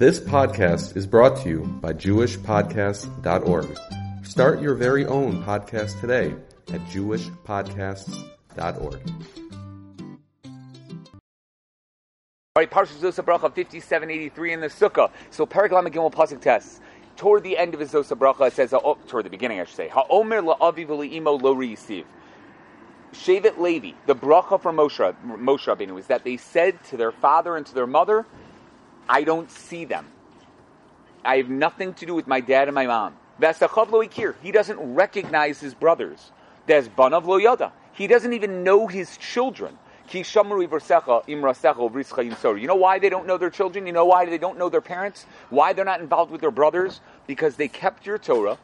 This podcast is brought to you by JewishPodcasts.org. Start your very own podcast today at JewishPodcasts.org. All right, Parshas Zos HaBracha 5783 in the Sukkah. So Paraglama Gimel Pasuk tests. Toward the end of his Zos HaBracha, it says, oh, toward the beginning, I should say, Ha'omer la'aviv le'imo lo re'yisiv. Shevet Levi, the bracha from Moshe, Moshe Rabbeinu, is that they said to their father and to their mother, I don't see them. I have nothing to do with my dad and my mom. He doesn't recognize his brothers. There's Banav lo yada. He doesn't even know his children. You know why they don't know their children? You know why they don't know their parents? Why they're not involved with their brothers? Because they kept your Torah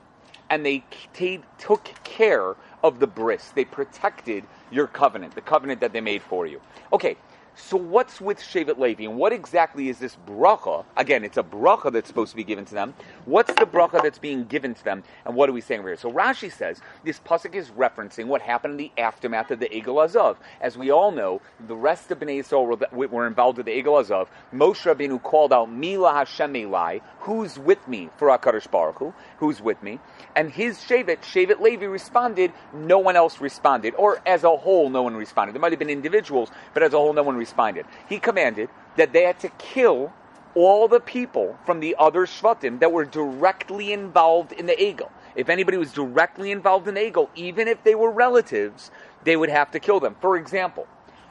and they t- took care of the bris. They protected your covenant, the covenant that they made for you. Okay, so what's with Shevet Levi, and what exactly is this bracha? Again, it's a bracha that's supposed to be given to them. What's the bracha that's being given to them, and what are we saying over here? So Rashi says this pasuk is referencing what happened in the aftermath of the Egel Hazahav. As we all know, the rest of Bnei Yisrael were, were involved with the Egel Hazahav. Moshe Rabbeinu called out Mila Hashem Elai, who's with me for Hakadosh Baruch Hu, who's with me, and his Shevet, Shevet Levi responded. No one else responded, or as a whole, no one responded. There might have been individuals, but as a whole, no one responded. He commanded that they had to kill all the people from the other Shvatim that were directly involved in the Egel. If anybody was directly involved in the Egel, even if they were relatives, they would have to kill them. For example,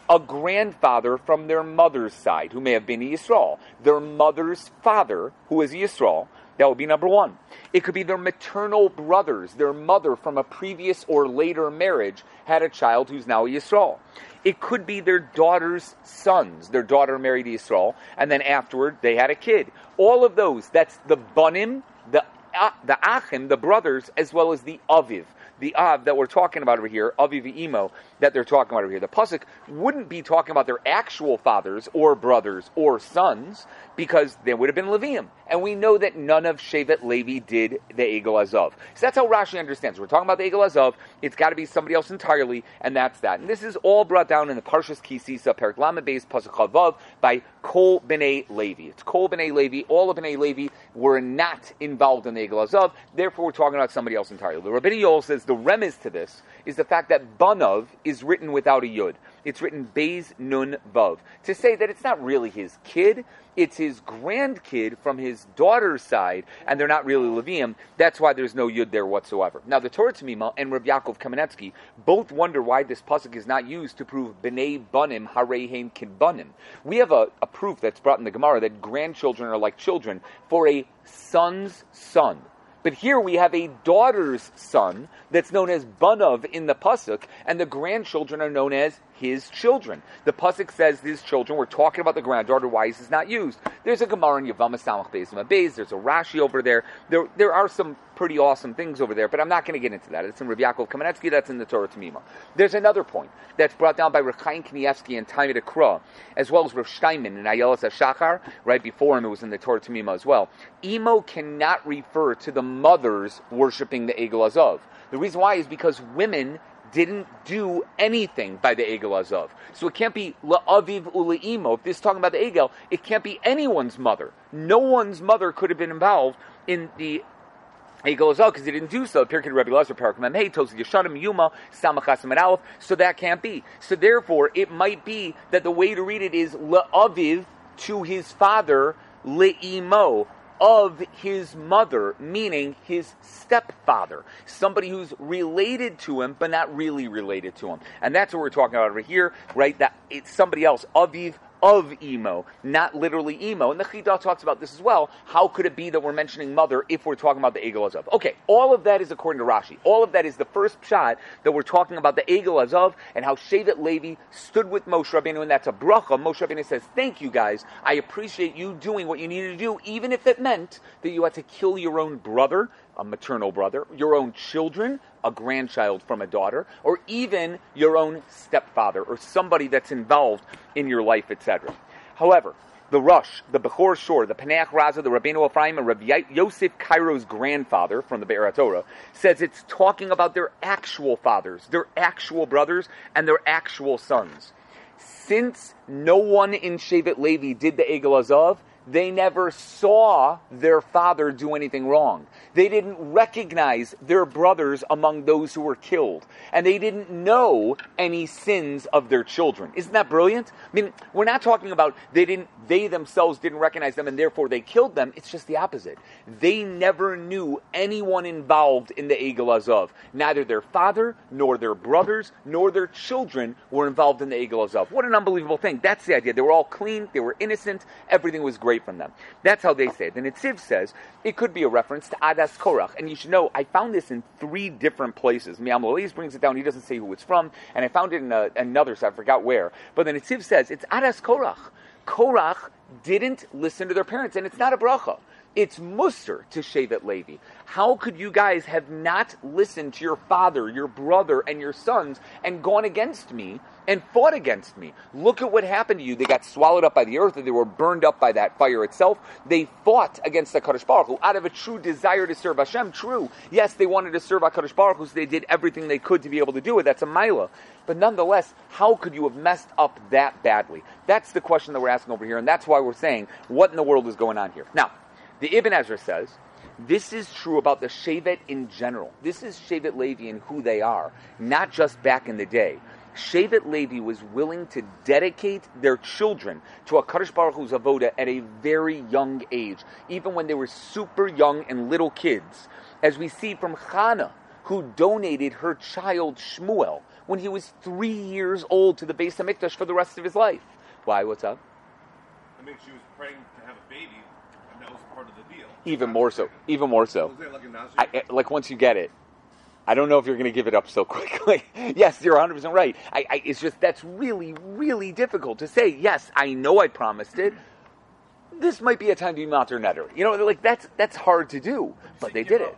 a grandfather from their mother's side who may have been Yisrael, their mother's father who is Yisrael, that would be number one. It could be their maternal brothers, their mother from a previous or later marriage had a child who's now a Yisrael. It could be their daughter's sons. Their daughter married Yisrael, and then afterward they had a kid. All of those, that's the Bunim, the, uh, the Achim, the brothers, as well as the Aviv the Av that we're talking about over here, Aviv Imo, that they're talking about over here. The Pasuk wouldn't be talking about their actual fathers or brothers or sons because they would have been Levium. And we know that none of Shevet Levi did the Egel Hazahav. So that's how Rashi understands. We're talking about the Egel Hazahav. It's got to be somebody else entirely, and that's that. And this is all brought down in the Parshas Ki Sisa, Perik Lama based Pasuk by Kol B'nai Levi. It's Kol B'nai Levi. All of B'nai Levi were not involved in the Egel Hazahav. Therefore, we're talking about somebody else entirely. The Rabbi Yol says the remiz to this is the fact that Banov is written without a Yud. It's written Beis Nun Vav. To say that it's not really his kid, it's his grandkid from his daughter's side, and they're not really Levium. That's why there's no Yud there whatsoever. Now, the Torah Tamima and Rav Yaakov Kamenetsky both wonder why this pasuk is not used to prove B'nai Banim Harehein Kidbanim. We have a, a proof that's brought in the Gemara that grandchildren are like children for a son's son. But here we have a daughter's son that's known as Banav in the Pasuk, and the grandchildren are known as his children. The Pasuk says his children. We're talking about the granddaughter. Why is this not used? There's a Gemara in Yavama Samach Beis. There's a Rashi over there. There, there are some pretty awesome things over there, but I'm not going to get into that. It's in Rav Yaakov Kamenetsky. That's in the Torah Tamima. There's another point that's brought down by Reb Chaim Kanievsky and Talmid Akra, as well as Rav Steinman and Ayelas Shachar. Right before him, it was in the Torah Tamima as well. Emo cannot refer to the mothers worshiping the Egel Hazahav. The reason why is because women didn't do anything by the Egel Hazahav. So it can't be La'aviv Ule'imo. If this is talking about the Egel, it can't be anyone's mother. No one's mother could have been involved in the Egel Hazahav because he didn't do so. Pirkei Rebbe Lazar, Parak Memhei, Tosi Yeshanim, Yoma, Samachasim and Aleph. So that can't be. So therefore, it might be that the way to read it is La'aviv to his father, Le'imo, of his mother, meaning his stepfather, somebody who's related to him, but not really related to him. And that's what we're talking about over here, right? That it's somebody else, Aviv of emo, not literally emo. And the Chidah talks about this as well. How could it be that we're mentioning mother if we're talking about the Egel Hazahav? Okay, all of that is according to Rashi. All of that is the first shot that we're talking about the Egel Hazahav and how Shevet Levi stood with Moshe Rabbeinu, and that's a bracha. Moshe Rabbeinu says, "Thank you guys. I appreciate you doing what you needed to do, even if it meant that you had to kill your own brother." A maternal brother, your own children, a grandchild from a daughter, or even your own stepfather or somebody that's involved in your life, etc. However, the Rosh, the Bechor Shor, the Paneach Raza, the Rabbeinu Ephraim, and Rabbi Yosef Karo's grandfather from the Be'er Torah, says it's talking about their actual fathers, their actual brothers, and their actual sons. Since no one in Shevet Levi did the Egel Hazahav, they never saw their father do anything wrong. They didn't recognize their brothers among those who were killed. And they didn't know any sins of their children. Isn't that brilliant? I mean, we're not talking about they didn't they themselves didn't recognize them and therefore they killed them. It's just the opposite. They never knew anyone involved in the Egel Hazahav. Neither their father, nor their brothers, nor their children were involved in the Egel Hazahav. What an unbelievable thing. That's the idea. They were all clean, they were innocent, everything was great from them. That's how they say it. The Netziv says it could be a reference to Adas Korach. And you should know, I found this in three different places. Miam brings it down, he doesn't say who it's from, and I found it in a, another, so I forgot where. But the Netziv says it's Adas Korach. Korach didn't listen to their parents, and it's not a bracha. It's Musser to shave Shevet Levi. How could you guys have not listened to your father, your brother, and your sons and gone against me and fought against me? Look at what happened to you. They got swallowed up by the earth, and they were burned up by that fire itself. They fought against the Kadosh Baruch Hu out of a true desire to serve Hashem. True, yes, they wanted to serve HaKadosh Baruch Hu, so they did everything they could to be able to do it. That's a mila. But nonetheless, how could you have messed up that badly? That's the question that we're asking over here, and that's why we're saying, what in the world is going on here? Now, the Ibn Ezra says, this is true about the Shevet in general. This is Shevet Levi and who they are, not just back in the day. Shevet Levi was willing to dedicate their children to a Kadosh Baruch Hu's avoda at a very young age, even when they were super young and little kids, as we see from Chana, who donated her child Shmuel when he was three years old to the Beis Hamikdash for the rest of his life. Why? What's up? I mean, she was praying to have a baby, that was part of the deal. Even more so. Even more so. It like a I, I- like once you get it, I don't know if you're going to give it up so quickly. yes, you're 100 percent right. I, I, it's just that's really, really difficult to say. Yes, I know I promised it. This might be a time to be mater netter. You know, like that's that's hard to do, but they did it.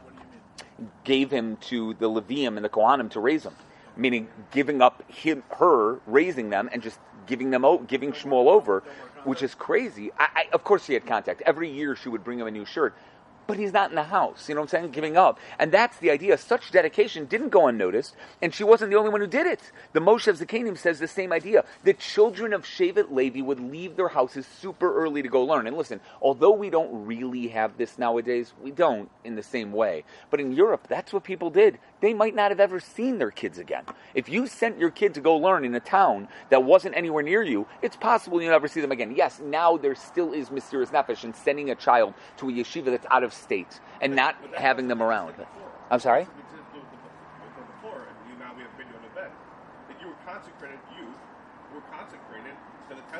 Gave him to the Levium and the Kohanim to raise him, meaning giving up him, her raising them and just giving them o- giving Shmuel over, which is crazy. I, I, of course, she had contact every year. She would bring him a new shirt, but he's not in the house. You know what I'm saying? Giving up. And that's the idea. Such dedication didn't go unnoticed, and she wasn't the only one who did it. The Moshav Zekenim says the same idea. The children of Shevet Levi would leave their houses super early to go learn. And listen, although we don't really have this nowadays, we don't in the same way. But in Europe, that's what people did. They might not have ever seen their kids again. If you sent your kid to go learn in a town that wasn't anywhere near you, it's possible you'll never see them again. Yes, now there still is mesirus nefesh in sending a child to a yeshiva that's out of state and not having them around. I'm sorry?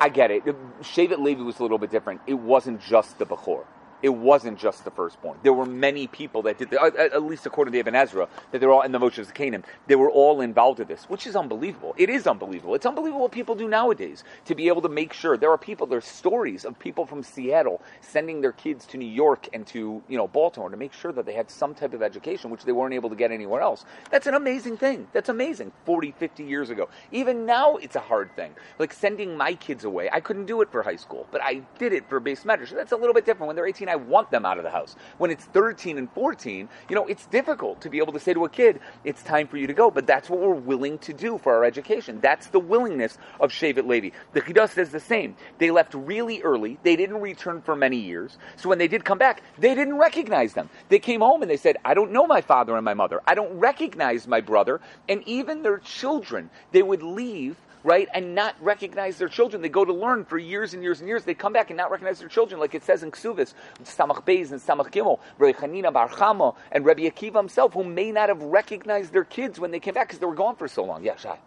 I get it. Shevet Levi was a little bit different. It wasn't just the Bechor. It wasn't just the firstborn. There were many people that did, the, at least according to Ibn Ezra, that they're all in the Moshe of Canaan. They were all involved in this, which is unbelievable. It is unbelievable. It's unbelievable what people do nowadays to be able to make sure. There are people. There's stories of people from Seattle sending their kids to New York and to you know Baltimore to make sure that they had some type of education, which they weren't able to get anywhere else. That's an amazing thing. That's amazing. 40, 50 years ago. Even now, it's a hard thing. Like sending my kids away. I couldn't do it for high school, but I did it for beis medrash. So that's a little bit different. When they're 18, I want them out of the house. When it's 13 and 14, you know, it's difficult to be able to say to a kid, it's time for you to go. But that's what we're willing to do for our education. That's the willingness of Shevet Levi. The Chidah says the same. They left really early. They didn't return for many years. So when they did come back, they didn't recognize them. They came home and they said, I don't know my father and my mother. I don't recognize my brother. And even their children, they would leave right, and not recognize their children. They go to learn for years and years and years. They come back and not recognize their children, like it says in Kesubos, Samach Beis and Samach Gimel, Rabbi Chanina Bar Chama, and Rabbi Akiva himself, who may not have recognized their kids when they came back because they were gone for so long. Yeah, Shai.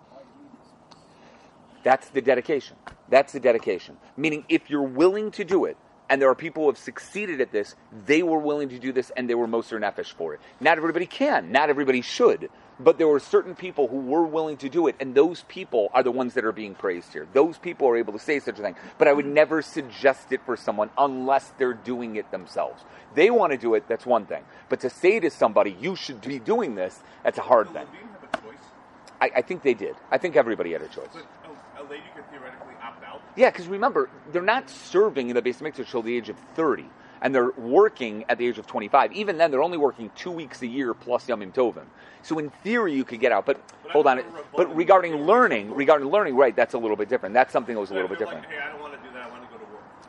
That's the dedication. That's the dedication. Meaning, if you're willing to do it, and there are people who have succeeded at this, they were willing to do this and they were Moser Nefesh for it. Not everybody can, not everybody should, but there were certain people who were willing to do it, and those people are the ones that are being praised here. Those people are able to say such a thing. But I would mm-hmm. never suggest it for someone unless they're doing it themselves. They want to do it, that's one thing. But to say to somebody, you should be doing this, that's a hard The thing. Levine have a choice, I, I think they did. I think everybody had a choice. but a, a lady could theoretically opt out. Yeah, because remember, they're not serving in the base mixer till the age of 30, and they're working at the age of 25. Even then, they're only working two weeks a year plus Yamim Tovim. So in theory, you could get out. But, But hold on, thought they were but regarding learning, regarding learning, right? That's a little bit different. That's something that was a little bit different. Like, hey,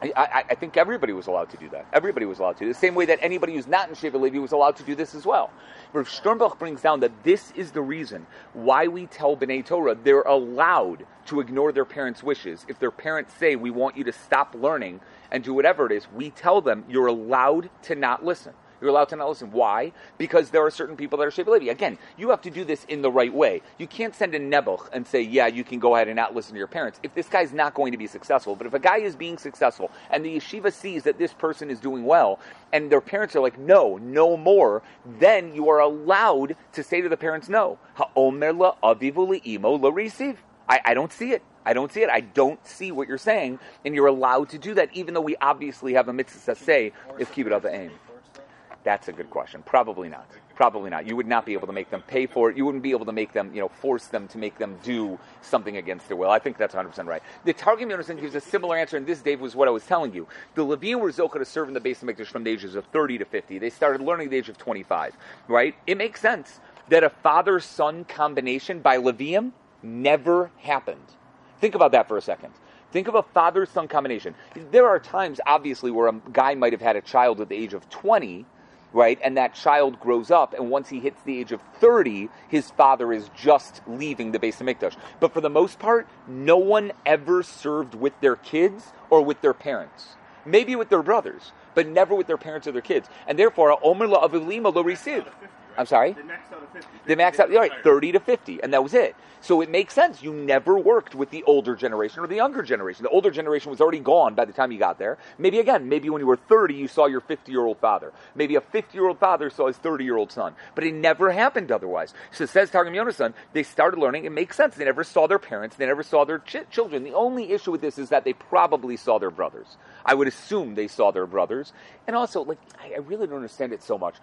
I do. I think everybody was allowed to do that. Everybody was allowed to. The same way that anybody who's not in Shevet Levi was allowed to do this as well. Rav Sternbuch brings down that this is the reason why we tell B'nai Torah they're allowed to ignore their parents' wishes. If their parents say, we want you to stop learning and do whatever it is, we tell them you're allowed to not listen. You're allowed to not listen. Why? Because there are certain people that are Shevet Levi. Again, you have to do this in the right way. You can't send a Nebuch and say, yeah, you can go ahead and not listen to your parents if this guy's not going to be successful. But if a guy is being successful and the yeshiva sees that this person is doing well and their parents are like, no, no more, then you are allowed to say to the parents, no. Ha'omer la avivu li'imo la receive. I, don't see it. I don't see it. I don't see what you're saying, and you're allowed to do that, even though we obviously have a mitzvah say if keep it of the aim. That's a good question. Probably not. Probably not. You would not be able to make them pay for it. You wouldn't be able to make them, you know, force them to make them do something against their will. I think that's 100% right. The Targum Yonason gives a similar answer, and this, Dave, was what I was telling you. The Levian were Zocha to serve in the Beis HaMikdash from the ages of 30 to 50. They started learning at the age of 25, right? It makes sense that a father-son combination by Levium never happened. Think about that for a second. Think of a father-son combination. There are times, obviously, where a guy might have had a child at the age of 20, right? And that child grows up, and once he hits the age of 30, his father is just leaving the Beis HaMikdash. But for the most part, no one ever served with their kids or with their parents. Maybe with their brothers, but never with their parents or their kids. And therefore, Omer la avilima lo I'm sorry? They maxed out at 50. They max out, all right, 30 to 50, and that was it. So it makes sense. You never worked with the older generation or the younger generation. The older generation was already gone by the time you got there. Maybe again, maybe when you were 30, you saw your 50 year old father. Maybe a 50 year old father saw his 30 year old son. But it never happened otherwise. So says Targum Yonason, they started learning. It makes sense. They never saw their parents. They never saw their ch- children. The only issue with this is that they probably saw their brothers. I would assume they saw their brothers. And also, like, I, I really don't understand it so much.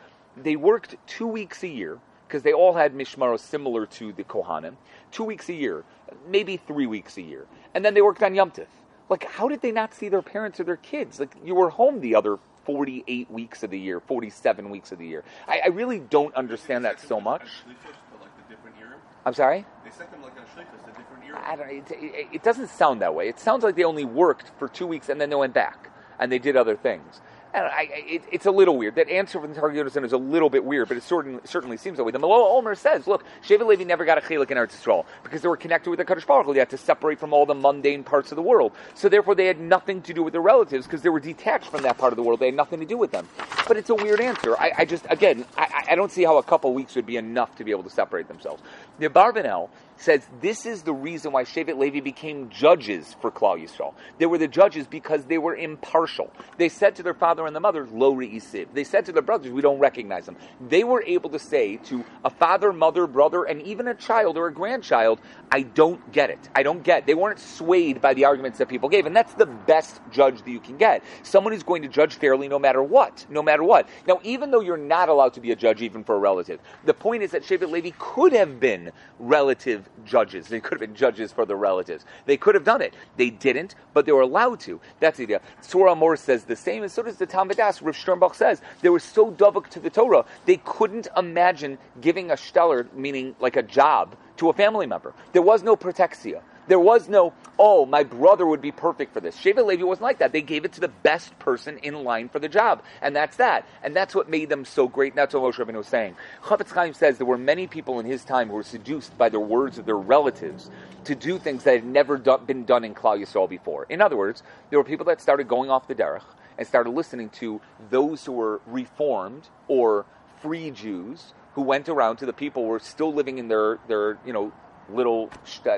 They worked two weeks a year because they all had mishmaros similar to the Kohanim, two weeks a year, maybe three weeks a year, and then they worked on Yom Tif. Like, how did they not see their parents or their kids? Like, you were home the other 48 weeks of the year, 47 weeks of the year. I, I really don't understand that so much. like the different year. I'm sorry? They sent them like on shlichus, a different year. I don't. It, it, it doesn't sound that way. It sounds like they only worked for two weeks and then they went back and they did other things. I, it, it's a little weird. That answer from the Targum Yonason is a little bit weird, but it certainly, certainly seems that way. The Malol Omer says, look, Shevet Levi never got a chelik in Eretz Yisrael because they were connected with the Kadosh Baruch Hu. They had to separate from all the mundane parts of the world. So therefore, they had nothing to do with their relatives because they were detached from that part of the world. They had nothing to do with them. But it's a weird answer. I, I just, again, I, I don't see how a couple weeks would be enough to be able to separate themselves. The Abarbanel says this is the reason why Shevet Levi became judges for Klal Yisrael. They were the judges because they were impartial. They said to their father and the mother, Lo re'isiv. They said to their brothers, we don't recognize them. They were able to say to a father, mother, brother, and even a child or a grandchild, I don't get it. I don't get. They weren't swayed by the arguments that people gave, and that's the best judge that you can get. Someone who's going to judge fairly no matter what, no matter what. Now, even though you're not allowed to be a judge even for a relative, the point is that Shevet Levi could have been relative judges. They could have been judges for the relatives. They could have done it. They didn't, but they were allowed to. That's the idea. Surah Moore says the same, and so does the Talmud Das. Rav Sternbuch says they were so dovuk to the Torah, they couldn't imagine giving a stellar, meaning like a job, to a family member. There was no protexia. There was no, oh, my brother would be perfect for this. Shevet Levi wasn't like that. They gave it to the best person in line for the job. And that's that. And that's what made them so great. And that's what Moshe Rabbeinu was saying. Chafetz Chaim says there were many people in his time who were seduced by the words of their relatives to do things that had never been done in Klal Yisrael before. In other words, there were people that started going off the derech and started listening to those who were reformed or free Jews who went around to the people who were still living in their, their you know, little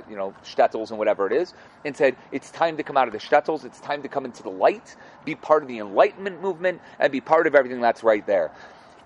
you know shtetls and whatever it is, and said it's time to come out of the shtetls. It's time to come into the light, be part of the Enlightenment movement, and be part of everything that's right there.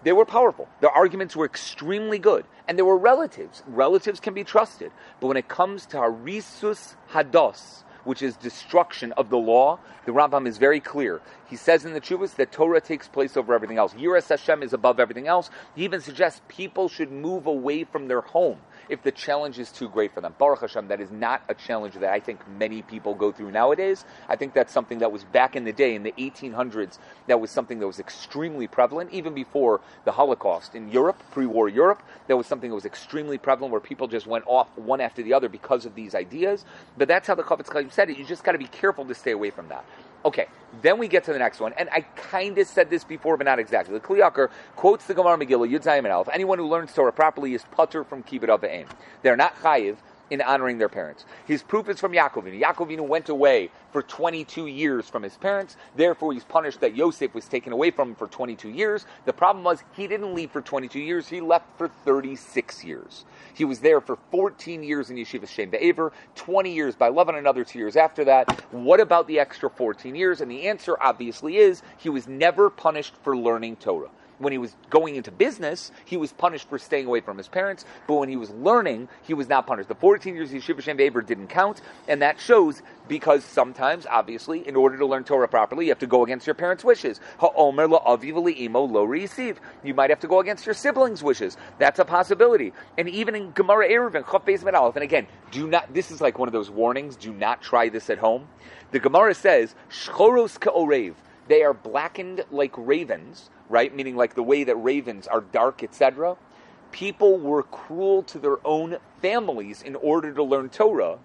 They were powerful. Their arguments were extremely good, and they were relatives. Relatives can be trusted, but when it comes to harisus hados, which is destruction of the law, the Rambam is very clear. He says in the Chuvas that Torah takes place over everything else. Yiras Hashem is above everything else. He even suggests people should move away from their home if the challenge is too great for them. Baruch Hashem, that is not a challenge that I think many people go through nowadays. I think that's something that was back in the day, in the 1800s, that was something that was extremely prevalent, even before the Holocaust. In Europe, pre war Europe, that was something that was extremely prevalent where people just went off one after the other because of these ideas. But that's how the Chafetz Chaim said it. You just got to be careful to stay away from that. Okay, then we get to the next one, and I kind of said this before, but not exactly. The Kli Yakar quotes the Gemara Megillah Yud Zayim and Aleph. Anyone who learns Torah properly is putter from kibbut of aim. They're not chayiv in honoring their parents. His proof is from Yaakov Avinu. Yaakovinu went away for 22 years from his parents. Therefore, he's punished that Yosef was taken away from him for 22 years. The problem was he didn't leave for 22 years. He left for 36 years. He was there for 14 years in Yeshiva Shem Be'aver, 20 years by and another two years after that. What about the extra 14 years? And the answer obviously is he was never punished for learning Torah when he was going into business, he was punished for staying away from his parents. But when he was learning, he was not punished. The 14 years of Yeshiva Shem Be'aver didn't count, and that shows because sometimes, obviously, in order to learn Torah properly, you have to go against your parents' wishes. Ha'omer lo receive. You might have to go against your siblings' wishes. That's a possibility. And even in Gemara Eruvin, Chaf and again, do not. This is like one of those warnings. Do not try this at home. The Gemara says, "Shchoros ka'orev." They are blackened like ravens, right? Meaning like the way that ravens are dark, etc. People were cruel to their own families in order to learn Torah,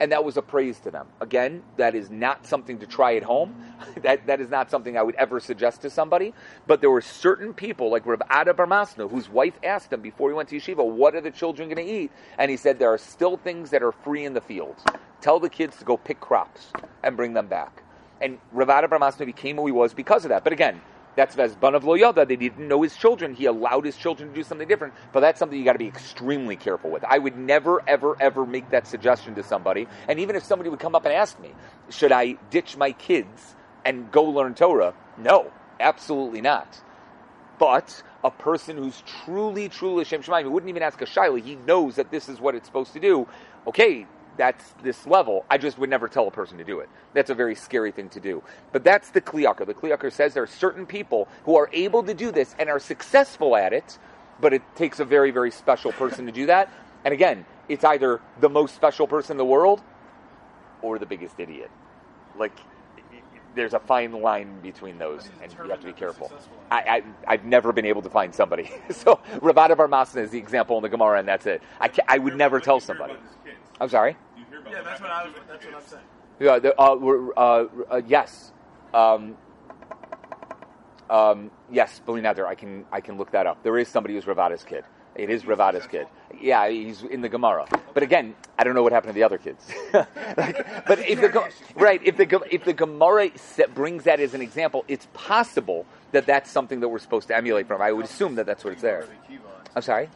and that was a praise to them. Again, that is not something to try at home. that, that is not something I would ever suggest to somebody. But there were certain people, like Rav Ada Barmasno, whose wife asked him before he went to yeshiva, what are the children going to eat? And he said, there are still things that are free in the fields. Tell the kids to go pick crops and bring them back. And Rav Ada Barmasno became who he was because of that. But again, that's Vezban of Lo Yoda. They didn't know his children. He allowed his children to do something different. But that's something you got to be extremely careful with. I would never, ever, ever make that suggestion to somebody. And even if somebody would come up and ask me, should I ditch my kids and go learn Torah? No, absolutely not. But a person who's truly, truly Shem Shemaim, who wouldn't even ask a Shaila, he knows that this is what it's supposed to do. Okay, that's this level. I just would never tell a person to do it. That's a very scary thing to do. But that's the Kli Yakar. The Kli Yakar says there are certain people who are able to do this and are successful at it, but it takes a very, very special person to do that. And again, it's either the most special person in the world or the biggest idiot. Like, there's a fine line between those, and you have to be careful. I, I, have never been able to find somebody. so, Ravada Barmasana is the example in the Gemara, and that's it. I, I would never tell somebody. I'm sorry. Yeah, that's what I was. That's what I'm saying. Yeah, the, uh, uh, uh, yes, um, um, yes, Belinader. I can I can look that up. There is somebody who's Ravada's kid. It is Ravada's kid. Yeah, he's in the Gemara. But again, I don't know what happened to the other kids. like, but if the right, if the if the Gemara brings that as an example, it's possible that that's something that we're supposed to emulate from. I would assume that that's what it's there. I'm sorry.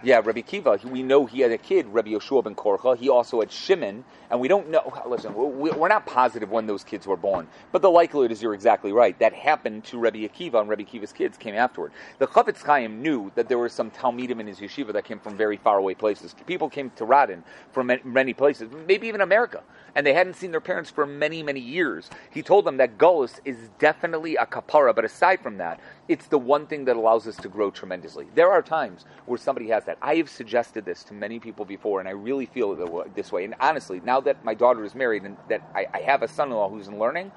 Yeah, Rabbi Akiva, we know he had a kid, Rabbi Yehoshua ben Korcha. He also had Shimon, and we don't know. Listen, we're not positive when those kids were born, but the likelihood is you're exactly right. That happened to Rabbi Akiva, and Rabbi Akiva's kids came afterward. The Chafetz Chaim knew that there were some Talmidim in his yeshiva that came from very far away places. People came to Radin from many places, maybe even America, and they hadn't seen their parents for many, many years. He told them that Gullus is definitely a kapara, but aside from that, it's the one thing that allows us to grow tremendously. There are times where somebody has that. I have suggested this to many people before, and I really feel this way. And honestly, now that my daughter is married and that I, I have a son-in-law who's in learning,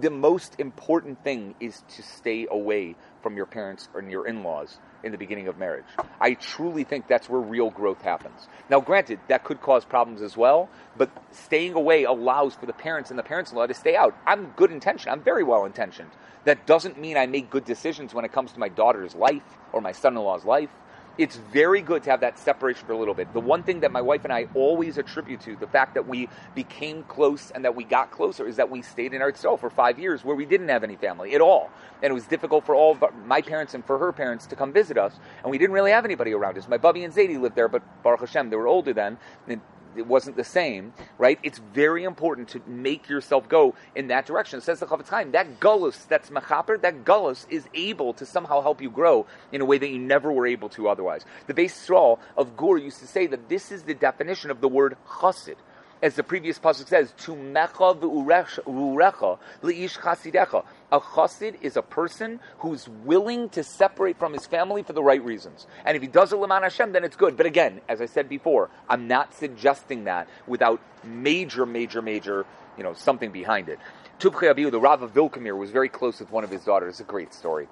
the most important thing is to stay away from your parents and your in-laws in the beginning of marriage. I truly think that's where real growth happens. Now, granted, that could cause problems as well, but staying away allows for the parents and the parents-in-law to stay out. I'm good intentioned. I'm very well intentioned. That doesn't mean I make good decisions when it comes to my daughter's life or my son-in-law's life it's very good to have that separation for a little bit. The one thing that my wife and I always attribute to the fact that we became close and that we got closer is that we stayed in Eretz Yisrael for five years where we didn't have any family at all. And it was difficult for all of my parents and for her parents to come visit us. And we didn't really have anybody around us. My Bubby and Zadie lived there, but Baruch Hashem, they were older then. And it wasn't the same, right? It's very important to make yourself go in that direction. It says the Chafetz Chaim, that gullus, that's machaper, that gullus is able to somehow help you grow in a way that you never were able to otherwise. The base straw of Gur used to say that this is the definition of the word chassid as the previous pasuk says, "To mecha v'urecha leish chasidecha." A chassid is a person who's willing to separate from his family for the right reasons, and if he does it leman Hashem, then it's good. But again, as I said before, I'm not suggesting that without major, major, major, you know, something behind it. Tubchi Abihu, the Rav of Vilkamir, was very close with one of his daughters. It's a great story.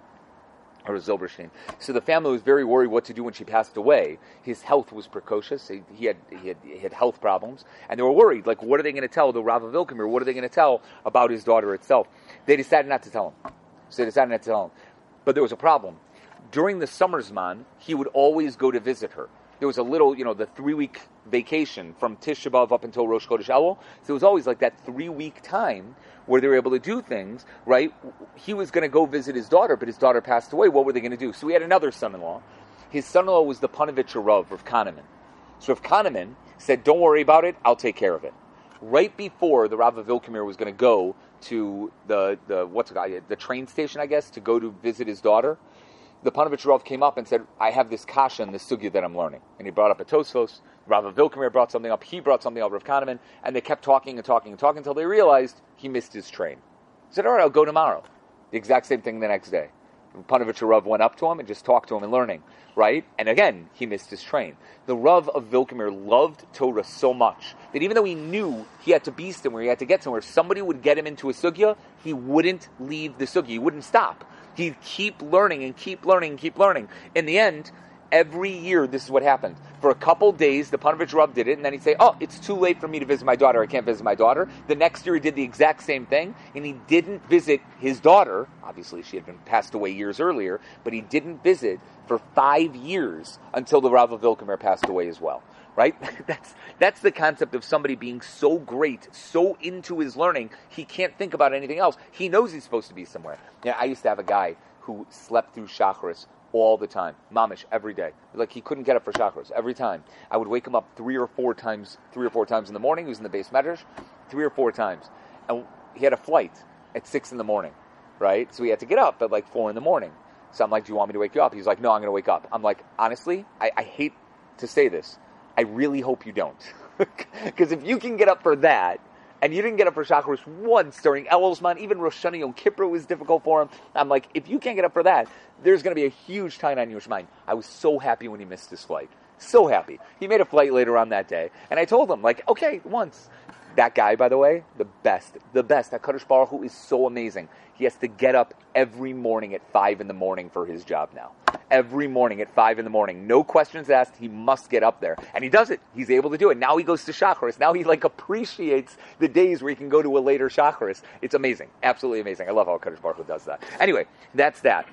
Or Zilberstein. So the family was very worried what to do when she passed away. His health was precocious. He, he, had, he, had, he had health problems. And they were worried, like, what are they going to tell the Rav of? What are they going to tell about his daughter itself? They decided not to tell him. So they decided not to tell him. But there was a problem. During the summer's man, he would always go to visit her. There was a little, you know, the three week vacation from Tisha B'Av up until Rosh Chodesh Elul. So it was always like that three week time where they were able to do things, right? He was going to go visit his daughter, but his daughter passed away. What were they going to do? So he had another son in law. His son in law was the Panovich Rav, Rav Kahaneman. So if Kahaneman said, Don't worry about it, I'll take care of it. Right before the Rav of Vilkamir was going to go to the, the what's it, the train station, I guess, to go to visit his daughter, the Panovich Rav came up and said, I have this kasha and this sugya that I'm learning. And he brought up a Tosfos. Rav Vilkamir brought something up. He brought something up, Rav Kahaneman. And they kept talking and talking and talking until they realized he missed his train. He said, all right, I'll go tomorrow. The exact same thing the next day. Panovich Rav went up to him and just talked to him and learning, right? And again, he missed his train. The Rav of Vilkamir loved Torah so much that even though he knew he had to be somewhere, he had to get somewhere, somebody would get him into a sugya, he wouldn't leave the sugya. He wouldn't stop. He'd keep learning and keep learning and keep learning. In the end, every year this is what happened. For a couple days, the Panovich Rav did it, and then he'd say, "Oh, it's too late for me to visit my daughter. I can't visit my daughter." The next year, he did the exact same thing, and he didn't visit his daughter. Obviously, she had been passed away years earlier, but he didn't visit for five years until the Rav of passed away as well. Right? that's that's the concept of somebody being so great, so into his learning, he can't think about anything else. He knows he's supposed to be somewhere. Yeah, I used to have a guy who slept through Shacharis all the time, mamish every day. Like he couldn't get up for Shacharis every time. I would wake him up three or four times, three or four times in the morning. He was in the beis medrash, three or four times, and he had a flight at six in the morning, right? So he had to get up at like four in the morning. So I'm like, "Do you want me to wake you up?" He's like, "No, I'm going to wake up." I'm like, honestly, I, I hate to say this. I really hope you don't, because if you can get up for that, and you didn't get up for Shacharis once during Elul Zman. Even Rosh Hashanah Yom Kippur was difficult for him. I'm like, if you can't get up for that, there's going to be a huge time on your mind. I was so happy when he missed his flight. So happy. He made a flight later on that day, and I told him, like, okay, once. That guy, by the way, the best, the best. That Kadosh Baruch Hu is so amazing. He has to get up every morning at five in the morning for his job now. Every morning at five in the morning, no questions asked. He must get up there, and he does it. He's able to do it. Now he goes to Shacharis. Now he like appreciates the days where he can go to a later Shacharis. It's amazing, absolutely amazing. I love how Kadosh Baruch Hu does that. Anyway, that's that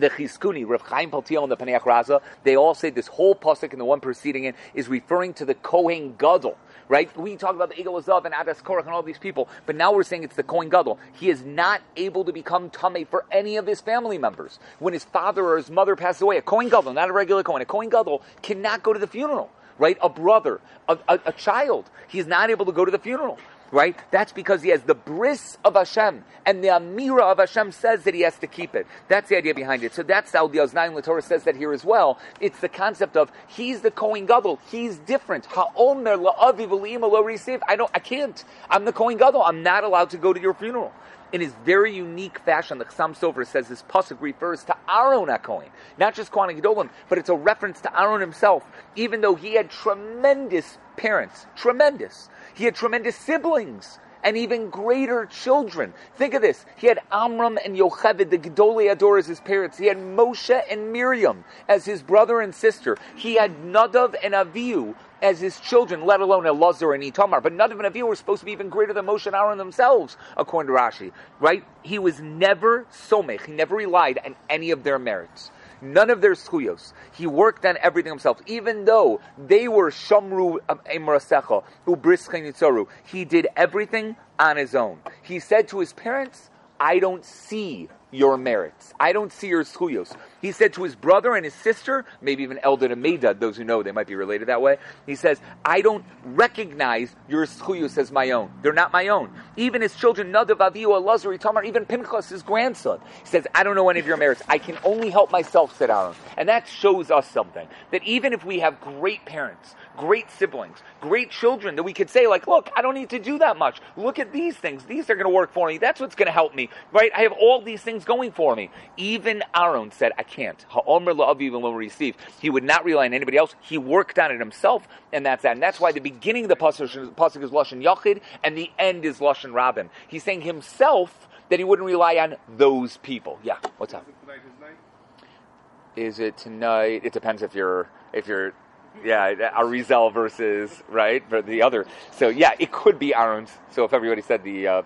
the Chizkuni, Rav Chaim Paltiel, and the Paneach Raza, they all say this whole pasuk and the one preceding it is referring to the Kohen Gadol, right? We talk about the Egel Hazahav and Adas Korach and all these people, but now we're saying it's the Kohen Gadol. He is not able to become Tameh for any of his family members. When his father or his mother passes away, a Kohen Gadol, not a regular Kohen, a Kohen Gadol cannot go to the funeral, right? A brother, a, a, a child, he's not able to go to the funeral right? That's because he has the bris of Hashem, and the Amira of Hashem says that he has to keep it. That's the idea behind it. So that's how the Oznaim Torah says that here as well. It's the concept of he's the Kohen Gadol, he's different. Ha'omer la'aviv receive. I don't, I can't. I'm the Kohen Gadol. I'm not allowed to go to your funeral. In his very unique fashion, the Chassam Sofer says this pasuk refers to Aaron HaKohen, not just Kohen Gedolim, but it's a reference to Aaron himself, even though he had tremendous parents, tremendous. He had tremendous siblings and even greater children. Think of this. He had Amram and Yocheved, the Gedolei Ador, as his parents. He had Moshe and Miriam as his brother and sister. He had Nadav and Avihu as his children, let alone Elazar and Itamar. But Nadav and Avihu were supposed to be even greater than Moshe and Aaron themselves, according to Rashi. Right? He was never somech. He never relied on any of their merits none of their schuyos. He worked on everything himself, even though they were shamru um, emrasecha ubris He did everything on his own. He said to his parents, "I don't see your merits. I don't see your schuyos. He said to his brother and his sister, maybe even Eldad and Medad, those who know they might be related that way. He says, I don't recognize your schuyos as my own. They're not my own. Even his children, Nadav, Avihu, Elazar, Itamar, even Pinchas, his grandson, he says, I don't know any of your merits. I can only help myself, said Aaron. And that shows us something. That even if we have great parents, great siblings, great children, that we could say, like, look, I don't need to do that much. Look at these things. These are going to work for me. That's what's going to help me. Right? I have all these things going for me. Even Aaron said, I can't. Ha'omer la'aviv will receive. He would not rely on anybody else. He worked on it himself, and that's that. And that's why the beginning of the pasuk is Lashon Yachid, and the end is Lashon Rabim. He's saying himself that he wouldn't rely on those people. Yeah, what's up? Is it tonight? It depends if you're if you're yeah, Arizal versus right for the other. So yeah, it could be Aaron's. So if everybody said the uh,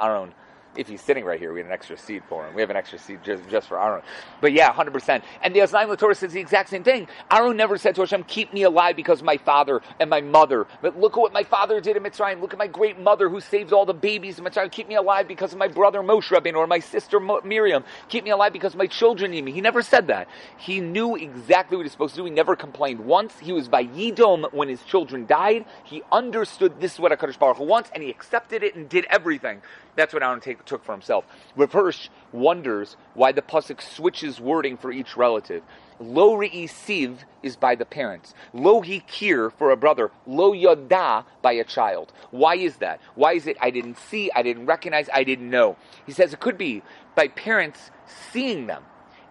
Aaron, if he's sitting right here, we had an extra seat for him. We have an extra seat just, just for Aaron. But yeah, 100%. And the Aznaim Torah says the exact same thing. Aaron never said to Hashem, keep me alive because of my father and my mother. But look at what my father did in Mitzrayim. Look at my great mother who saved all the babies in Mitzrayim. Keep me alive because of my brother Moshe Rabbeinu or my sister Miriam. Keep me alive because my children need me. He never said that. He knew exactly what he was supposed to do. He never complained once. He was by Yidom when his children died. He understood this is what HaKadosh Baruch Hu wants and he accepted it and did everything. That's what Aaron take, took for himself. Hirsch wonders why the pasuk switches wording for each relative. Lo re'isiv is by the parents. Lo hikir for a brother. Lo yada by a child. Why is that? Why is it I didn't see, I didn't recognize, I didn't know? He says it could be by parents seeing them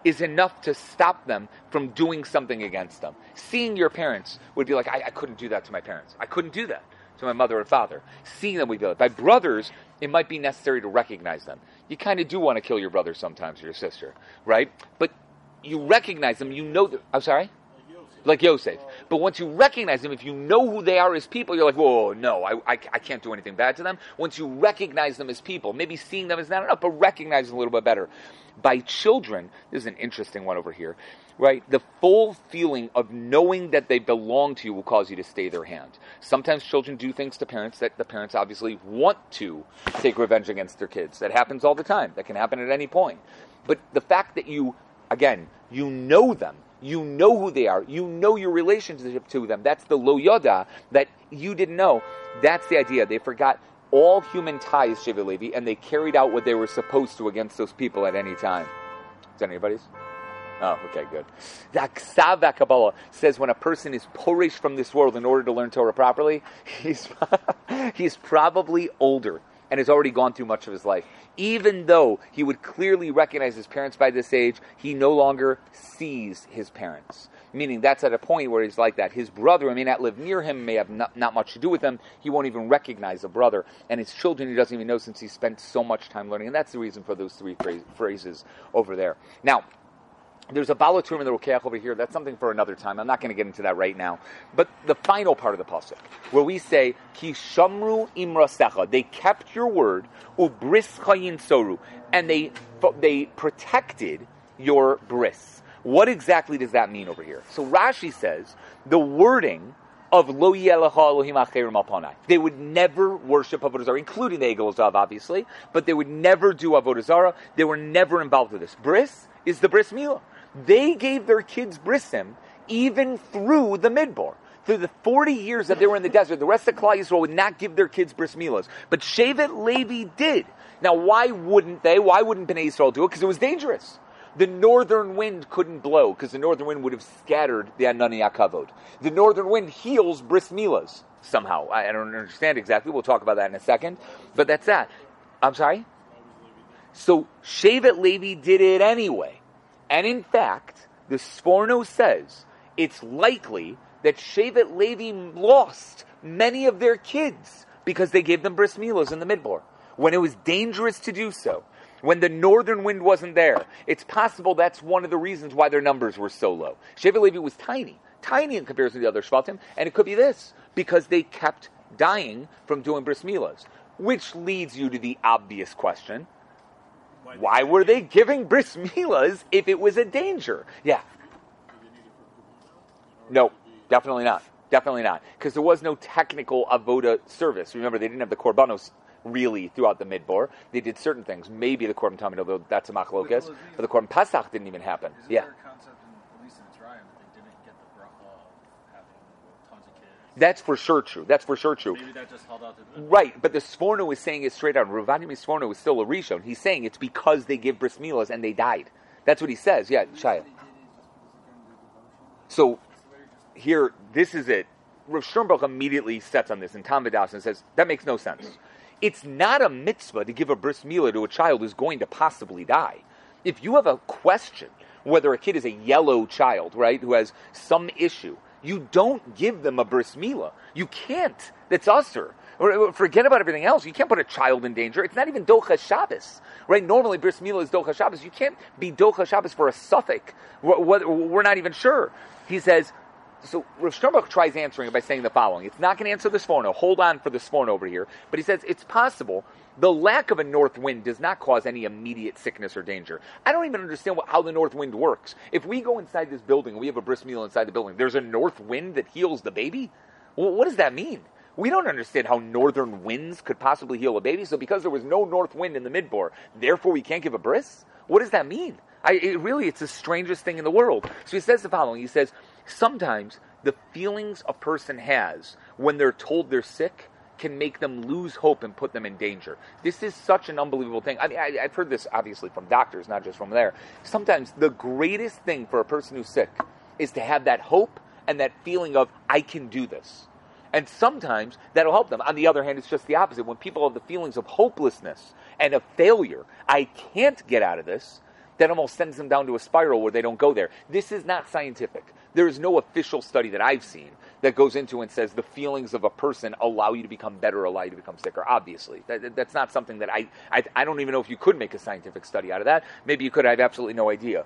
is enough to stop them from doing something against them. Seeing your parents would be like, I, I couldn't do that to my parents. I couldn't do that to my mother and father. Seeing them would be like, by brothers, it might be necessary to recognize them. You kind of do want to kill your brother sometimes or your sister, right? But you recognize them, you know that. I'm sorry? Like Yosef. But once you recognize them, if you know who they are as people, you're like, whoa, no, I, I, I, can't do anything bad to them. Once you recognize them as people, maybe seeing them is not enough, but recognize them a little bit better. By children, this is an interesting one over here right? The full feeling of knowing that they belong to you will cause you to stay their hand. Sometimes children do things to parents that the parents obviously want to take revenge against their kids. That happens all the time. That can happen at any point. But the fact that you, again, you know them, you know who they are, you know your relationship to them. That's the lo yoda that you didn't know. That's the idea. They forgot all human ties, Shevet Levi, and they carried out what they were supposed to against those people at any time. Is that anybody's? Oh, okay, good. The Aksav Kabbalah says when a person is porish from this world in order to learn Torah properly, he's, he's probably older and has already gone through much of his life. Even though he would clearly recognize his parents by this age, he no longer sees his parents. Meaning that's at a point where he's like that. His brother may not live near him, may have not, not much to do with him. He won't even recognize a brother. And his children he doesn't even know since he spent so much time learning. And that's the reason for those three phrases over there. Now, there's a balatur in the Rokeach over here. That's something for another time. I'm not going to get into that right now. But the final part of the pasuk, where we say Ki shamru imrasecha, they kept your word ubris chayin soru, and they they protected your bris. What exactly does that mean over here? So Rashi says the wording of lo Elohim acherim They would never worship avodah zarah, including the Egel Hazahav, obviously, but they would never do avodah zarah. They were never involved with this. Bris is the bris milah. They gave their kids brisim even through the midbar. Through the 40 years that they were in the desert, the rest of Klal Yisrael would not give their kids bris milas. But Shevet Levi did. Now, why wouldn't they? Why wouldn't Bnei Israel do it? Because it was dangerous. The northern wind couldn't blow because the northern wind would have scattered the Anani Akavod. The northern wind heals bris milas somehow. I, I don't understand exactly. We'll talk about that in a second. But that's that. I'm sorry? So Shevet Levi did it anyway. And in fact, the Sforno says it's likely that Shevet Levi lost many of their kids because they gave them bris milos in the midbar when it was dangerous to do so. When the northern wind wasn't there, it's possible that's one of the reasons why their numbers were so low. Shevet Levi was tiny, tiny in comparison to the other Shvatim, and it could be this because they kept dying from doing bris milos, which leads you to the obvious question: why were they giving bris milas if it was a danger? Yeah. No, definitely not. Definitely not. Because there was no technical avoda service. Remember, they didn't have the korbanos really throughout the midbar. They did certain things. Maybe the korban tamid, although that's a machlokas. But the korban pesach didn't even happen. Yeah. That's for sure true. That's for sure true. Maybe that just held out to Right, but the Sforno is saying it straight out. Ravani Sforno is still a Rishon. He's saying it's because they give bris milas and they died. That's what he says. Yeah, Shia. So here, this is it. Rav Sternbuch immediately sets on this in Tam and says that makes no sense. It's not a mitzvah to give a bris milah to a child who's going to possibly die. If you have a question whether a kid is a yellow child, right, who has some issue, you don't give them a bris milah. You can't. That's usher. Or- or Forget about everything else. You can't put a child in danger. It's not even Docha Shabbos, right? Normally, bris milah is Docha Shabbos. You can't be Docha Shabbos for a suffix. We're, not even sure. He says, so Rav Sternbuch tries answering it by saying the following. It's not going to answer the sforno. Hold on for the sforno over here. But he says it's possible the lack of a north wind does not cause any immediate sickness or danger. I don't even understand what, how the north wind works. If we go inside this building and we have a bris meal inside the building, there's a north wind that heals the baby? Well, what does that mean? We don't understand how northern winds could possibly heal a baby. So because there was no north wind in the midbor, therefore we can't give a bris? What does that mean? I, it really, it's the strangest thing in the world. So he says the following. He says, sometimes the feelings a person has when they're told they're sick can make them lose hope and put them in danger. This is such an unbelievable thing. I mean, I, I've heard this obviously from doctors, not just from there. Sometimes the greatest thing for a person who's sick is to have that hope and that feeling of, I can do this. And sometimes that'll help them. On the other hand, it's just the opposite. When people have the feelings of hopelessness and of failure, I can't get out of this, that almost sends them down to a spiral where they don't go there. This is not scientific. There is no official study that I've seen that goes into and says the feelings of a person allow you to become better allow you to become sicker. Obviously, that, that- that's not something that I, I I don't even know if you could make a scientific study out of that. Maybe you could. I have absolutely no idea.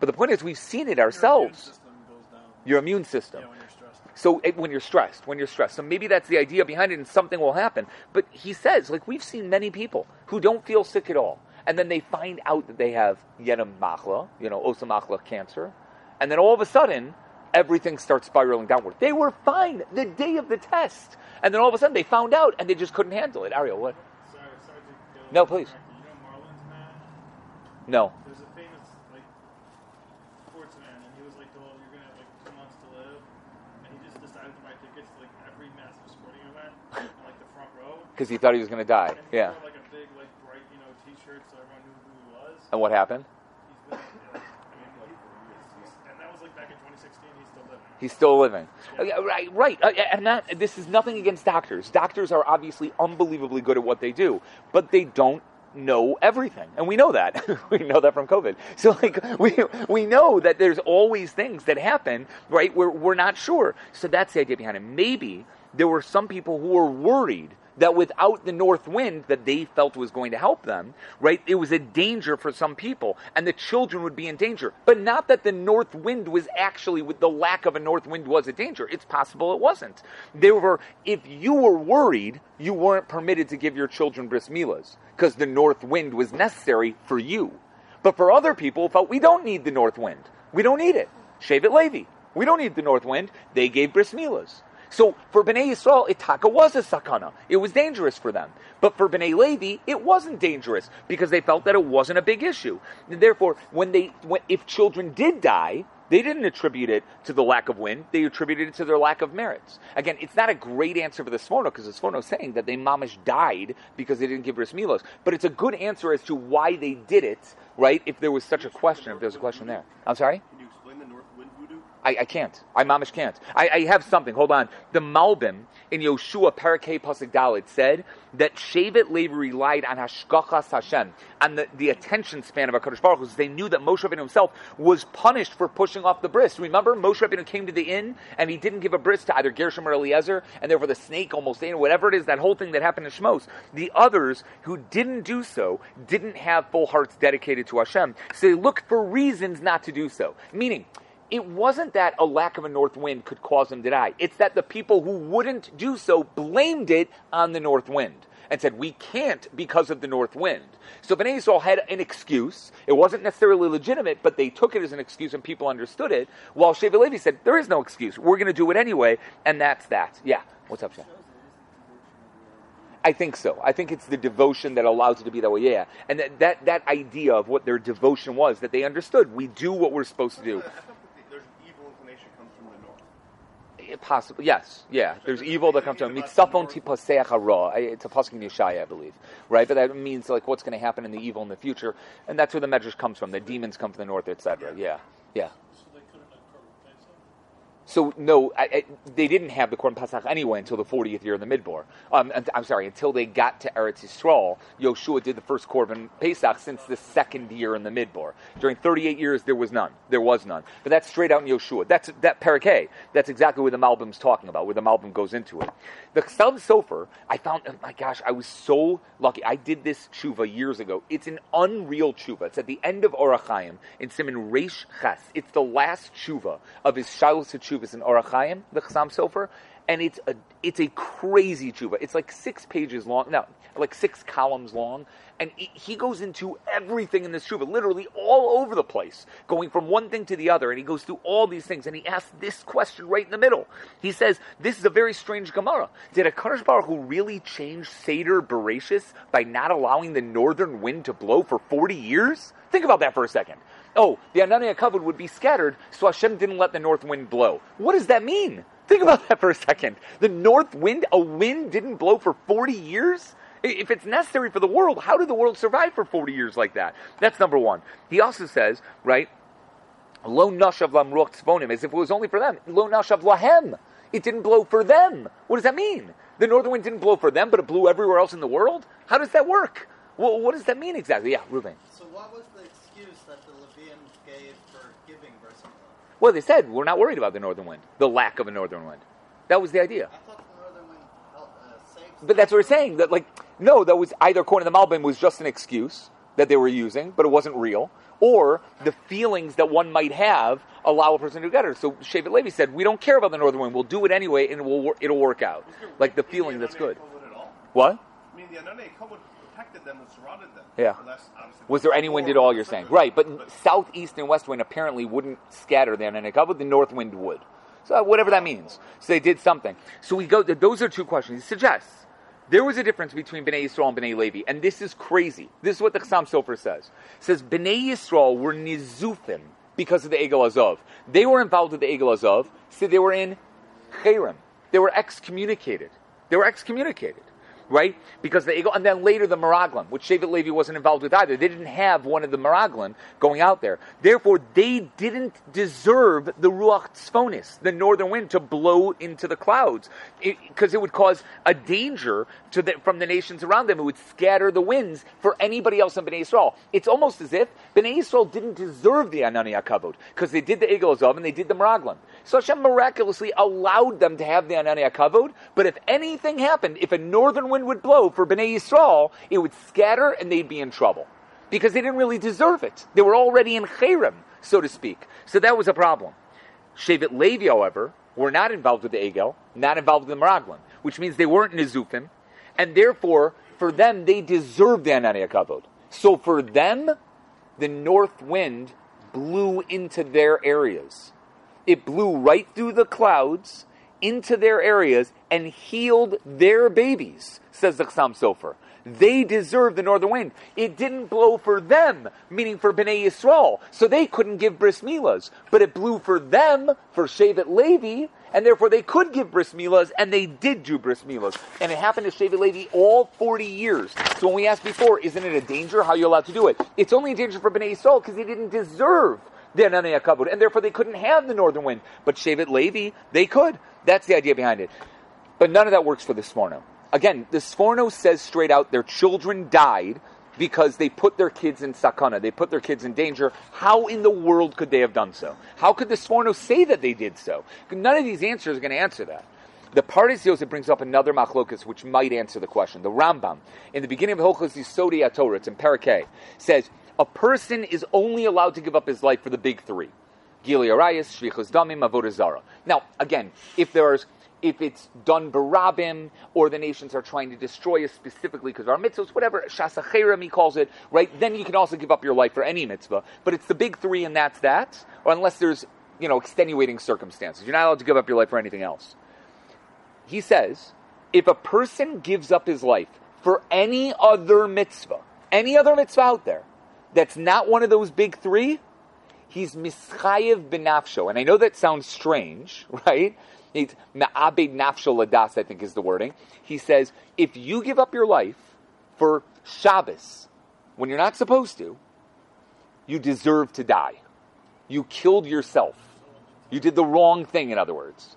But the point is, we've seen it Your immune ourselves. system goes down. Your immune system. Yeah, when. So it, when you're stressed, when you're stressed, so maybe that's the idea behind it, and something will happen. But he says, like we've seen many people who don't feel sick at all, and then they find out that they have yedim machla, you know, osa machla cancer, and then all of a sudden everything starts spiraling downward. They were fine the day of the test, and then all of a sudden they found out and they just couldn't handle it. Ariel, what? Sorry, sorry to No, please. You know Marlins man? No. There's a famous like sportsman, and he was like, "Oh, you're gonna have like two months to live," and he just decided to buy tickets to like every massive sporting event in like the front row. Because he thought he was going to die. Yeah. wore like a big like bright you know T-shirt so everyone knew who he was. And what happened? He's been, yeah, I mean, like, he's, he's, and that was like back in 2016. He's still living. Yeah, right, right. Uh, and that, this is nothing against doctors. Doctors are obviously unbelievably good at what they do, but they don't know everything. And we know that. we know that from COVID. So like we we know that there's always things that happen, right, where we're not sure. So that's the idea behind it. Maybe there were some people who were worried that without the north wind that they felt was going to help them, right? It was a danger for some people, and the children would be in danger. But not that the north wind was actually, with the lack of a north wind, was a danger. It's possible it wasn't. They were, if you were worried, you weren't permitted to give your children bris milas because the north wind was necessary for you. But for other people, felt we don't need the north wind. We don't need it. Shevet Levi. We don't need the north wind. They gave bris milas. So for Bnei Yisrael, Itaka was a sakana. It was dangerous for them. But for Bnei Levi, it wasn't dangerous because they felt that it wasn't a big issue. And therefore, when they, when, if children did die, they didn't attribute it to the lack of wind. They attributed it to their lack of merits. Again, it's not a great answer for the Sforno because the Sforno is saying that they mamish died because they didn't give bris milos. But it's a good answer as to why they did it, right? If there was such a question, if there was a question there. I'm sorry? Can you explain the North Wind voodoo? I, I can't. I mamish can't. I, I have something. Hold on. The Malbim in Yehoshua Parakeh Pasuk Dalit said that Shevet Levi relied on Hashgachas Hashem, on the, the attention span of HaKadosh Baruch Hu, they knew that Moshe Rabbeinu himself was punished for pushing off the bris. Remember, Moshe Rabbeinu came to the inn and he didn't give a bris to either Gershom or Eliezer, and therefore the snake almost ate, whatever it is, that whole thing that happened in Shmos. The others who didn't do so didn't have full hearts dedicated to Hashem, so they looked for reasons not to do so. Meaning, it wasn't that a lack of a north wind could cause them to die. It's that the people who wouldn't do so blamed it on the north wind and said, we can't because of the north wind. So Bnei Yisrael had an excuse. It wasn't necessarily legitimate, but they took it as an excuse and people understood it. While Shevet Levi said, there is no excuse. We're going to do it anyway. And that's that. Yeah. What's up, Shah? I think so. I think it's the devotion that allows it to be that way. Yeah, and that, that that idea of what their devotion was that they understood. We do what we're supposed to do. I thought that the- there's an evil inclination comes from the north. Eh, Possible, yes, yeah. There's evil that comes from mitzafon tipaseach hara. It's a pasuk in Yeshaya, I believe, right? But that means like what's going to happen in the evil in the future, and that's where the medrash comes from. The demons come from the north, etc. Yeah, yeah. So no, I, I, they didn't have the Korban Pesach anyway until the 40th year of the Midbar. Um, I'm sorry, until they got to Eretz Yisrael, Yehoshua did the first Korban Pesach since the second year in the Midbar. During 38 years, there was none. There was none. But that's straight out in Yehoshua. That's that Parakeh. That's exactly what the Malbim's talking about, where the Malbim goes into it. The Chassam Sofer, I found, oh my gosh, I was so lucky. I did this tshuva years ago. It's an unreal tshuva. It's at the end of Orach Chaim in Siman Reish Ches. It's the last tshuva of his Shalos Tshuvas in Orach Chaim, the Chassam Sofer, and it's a it's a crazy tshuva. It's like six pages long, no, like six columns long, and he- he goes into everything in this tshuva, literally all over the place, going from one thing to the other, and he goes through all these things, and he asks this question right in the middle. He says, "This is a very strange Gemara. Did a Kadosh Baruch Hu really change Seder Bereshis by not allowing the northern wind to blow for forty years? Think about that for a second. Oh, the Ananei HaKavod would be scattered, so Hashem didn't let the north wind blow. What does that mean? Think about that for a second. The north wind, a wind didn't blow for 40 years? If it's necessary for the world, how did the world survive for 40 years like that? That's number one. He also says, right, Lo nashav lamruach tzvonim, as if it was only for them. Lo nashav lahem. It didn't blow for them. What does that mean? The northern wind didn't blow for them, but it blew everywhere else in the world? How does that work? Well, what does that mean exactly? Yeah, Ruben. So what was the excuse that the Levians gave for giving bris milah? Well, they said we're not worried about the northern wind, the lack of a northern wind. That was the idea. I thought the northern wind helped, uh. But that's what we're saying. That like no, that was either according to the Malbim was just an excuse that they were using, but it wasn't real, or the feelings that one might have allow a person to get it. So Shevet Levi said, "We don't care about the northern wind. We'll do it anyway, and it will it'll work out." Like the feeling that's good. What I mean, the protected them and surrounded them. Yeah. Unless, was there any wind at all? You're saying right, but south, east, and west wind apparently wouldn't scatter the Ananei HaKavod. The north wind would. So whatever that means. So they did something. So we go. Those are two questions. He suggests there was a difference between Bnei Yisrael and Bnei Levi, and this is crazy. This is what the Chassam Sofer says. It says Bnei Yisrael were nizufim because of the Egel Hazahav. They were involved with the Egel Hazahav, so they were in Cherem. They were excommunicated. They were excommunicated. Right? Because the Egel, and then later the Meraglim, which Shevet Levi wasn't involved with either. They didn't have one of the Meraglim going out there. Therefore, they didn't deserve the Ruach Tzfonis, the northern wind, to blow into the clouds. Because it, would cause a danger to the, from the nations around them. It would scatter the winds for anybody else in Bnei Yisrael. It's almost as if Bnei Yisrael didn't deserve the Ananei HaKavod, because they did the Egel Hazahav and they did the Meraglim. So Hashem miraculously allowed them to have the Ananei HaKavod, but if anything happened, if a northern wind would blow for Bnei Yisrael, it would scatter and they'd be in trouble. Because they didn't really deserve it. They were already in Cherem, so to speak. So that was a problem. Shevet Levi, however, were not involved with the Egel, not involved with the Meraglim, which means they weren't Nizufim, and therefore, for them, they deserved the Ananei HaKavod. So for them, the north wind blew into their areas. It blew right through the clouds into their areas and healed their babies, says the Chassam Sofer. They deserve the northern wind. It didn't blow for them, meaning for Bnei Yisrael, so they couldn't give bris milas. But it blew for them, for Shevet Levi, and therefore they could give bris milas, and they did do bris milas. And it happened to Shevet Levi all 40 years. So when we asked before, isn't it a danger? How are you allowed to do it? It's only a danger for Bnei Yisrael because they didn't deserve and therefore they couldn't have the northern wind. But Shevet Levi, they could. That's the idea behind it. But none of that works for the Sforno. Again, the Sforno says straight out their children died because they put their kids in sakana. They put their kids in danger. How in the world could they have done so? How could the Sforno say that they did so? None of these answers are going to answer that. The Pardes Yosef brings up another machlokas which might answer the question. The Rambam, in the beginning of Hilchos Yesodei Torah, it's in Parakeh, says a person is only allowed to give up his life for the big three. Giluy Arayos, Shfichas Damim, Avodah. Now, again, if there's if it's done barabim, or the nations are trying to destroy us specifically because of our mitzvahs, whatever, shasacherim he calls it, right? Then you can also give up your life for any mitzvah. But it's the big three and that's that, or unless there's, you know, extenuating circumstances. You're not allowed to give up your life for anything else. He says, if a person gives up his life for any other mitzvah, any other mitzvah out there, that's not one of those big three, he's mischayev benafsho. And I know that sounds strange, right? It's ma'abed nafsho ladas, I think is the wording. He says, if you give up your life for Shabbos, when you're not supposed to, you deserve to die. You killed yourself. You did the wrong thing, in other words.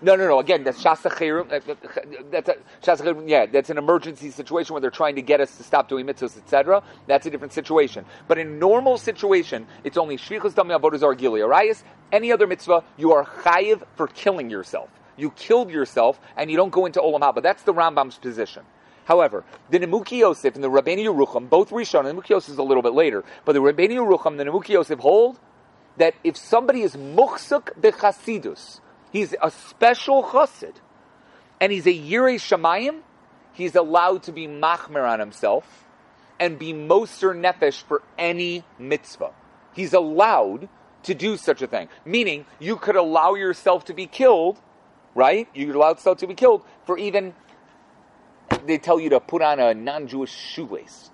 No, no, no. Again, that's Shasa Chirum. uh, That's a, Yeah, that's an emergency situation where they're trying to get us to stop doing mitzvahs, etc. That's a different situation. But in normal situation, it's only Shfichas Dami Avodah Giluy Arayos. Any other mitzvah, you are chayiv for killing yourself. You killed yourself, and you don't go into Olam Haba. That's the Rambam's position. However, the Nimukei Yosef and the Rabbeinu Yerucham, both Rishon, and Nimukei Yosef is a little bit later, but the Rabbeinu Yerucham and the Nimukei Yosef hold that if somebody is muchzak bechasidus, he's a special chassid, and he's a yirei shamayim, he's allowed to be machmer on himself and be moser nefesh for any mitzvah. He's allowed to do such a thing. Meaning, you could allow yourself to be killed, right? You could allow yourself to be killed for even, they tell you to put on a non-Jewish shoelace.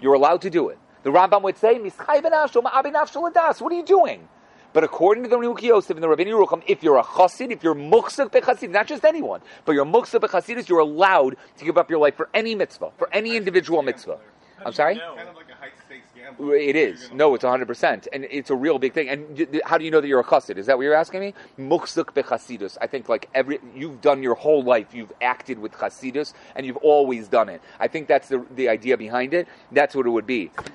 You're allowed to do it. The Rambam would say. What are you doing? But according to the Nimukei Yosef and the Rabbeinu Yerucham, if you're a chassid, if you're muchzak bechassid, not just anyone, but you're muchzak bechassidus, you're allowed to give up your life for any mitzvah, for any individual mitzvah. I'm sorry? No. Kind of like a high stakes gamble. It is. No, it's 100%. And it's a real big thing. And how do you know that you're a chassid? Is that what you're asking me? Muchzak bechasidus. I think like every, you've done your whole life, you've acted with chasidus, and you've always done it. I think that's the, the idea behind it. That's what it would be. Like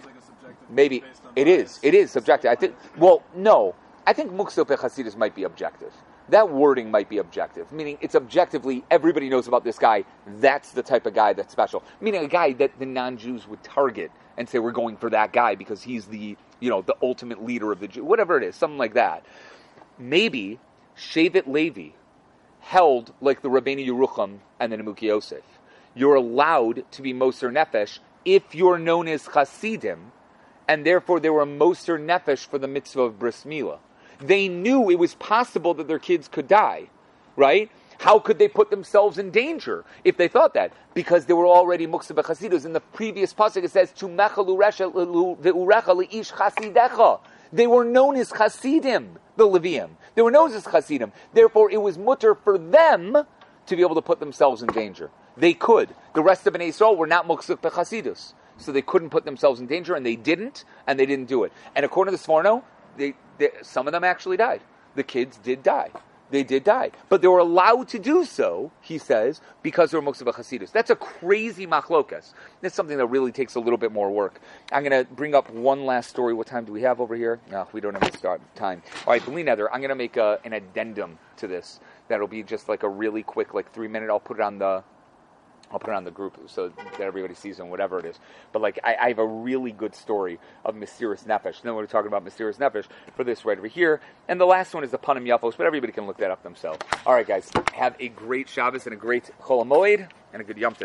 Maybe. It bias. is. It is subjective. I think, well, no. I think muchzak bechasidus might be objective. That wording might be objective, meaning it's objectively everybody knows about this guy. That's the type of guy that's special. Meaning a guy that the non-Jews would target and say we're going for that guy because he's the you know the ultimate leader of the Jew, whatever it is, something like that. Maybe Shevet Levi held like the Rabbeinu Yerucham and the Nimukei Yosef. You're allowed to be Moser Nefesh if you're known as Hasidim, and therefore they were Moser Nefesh for the mitzvah of Bris Milah. They knew it was possible that their kids could die, right? How could they put themselves in danger if they thought that? Because they were already muksa b'chasidus. In the previous pasuk, it says, "To chasidecha." They were known as chasidim, the Levium. They were known as chasidim. Therefore, it was mutter for them to be able to put themselves in danger. They could. The rest of an Yisrael were not muchzak bechasidus, so they couldn't put themselves in danger, and they didn't, and they didn't do it. And according to the Sforno, they, they, some of them actually died. The kids did die. They did die. But they were allowed to do so, he says, because they were Muksaba Hasidus. That's a crazy machlokas. That's something that really takes a little bit more work. I'm going to bring up one last story. What time do we have over here? No, we don't have start time. All right, Beli Neder, I'm going to make a, an addendum to this. That'll be just like a really quick, like three minute. I'll put it on the I'll put it on the group so that everybody sees them, whatever it is. But like, I, I have a really good story of Mesirus Nefesh. Then we're talking about Mesirus Nefesh for this right over here. And the last one is the Panim Yafos, but everybody can look that up themselves. All right, guys, have a great Shabbos and a great Chol and a good Yom.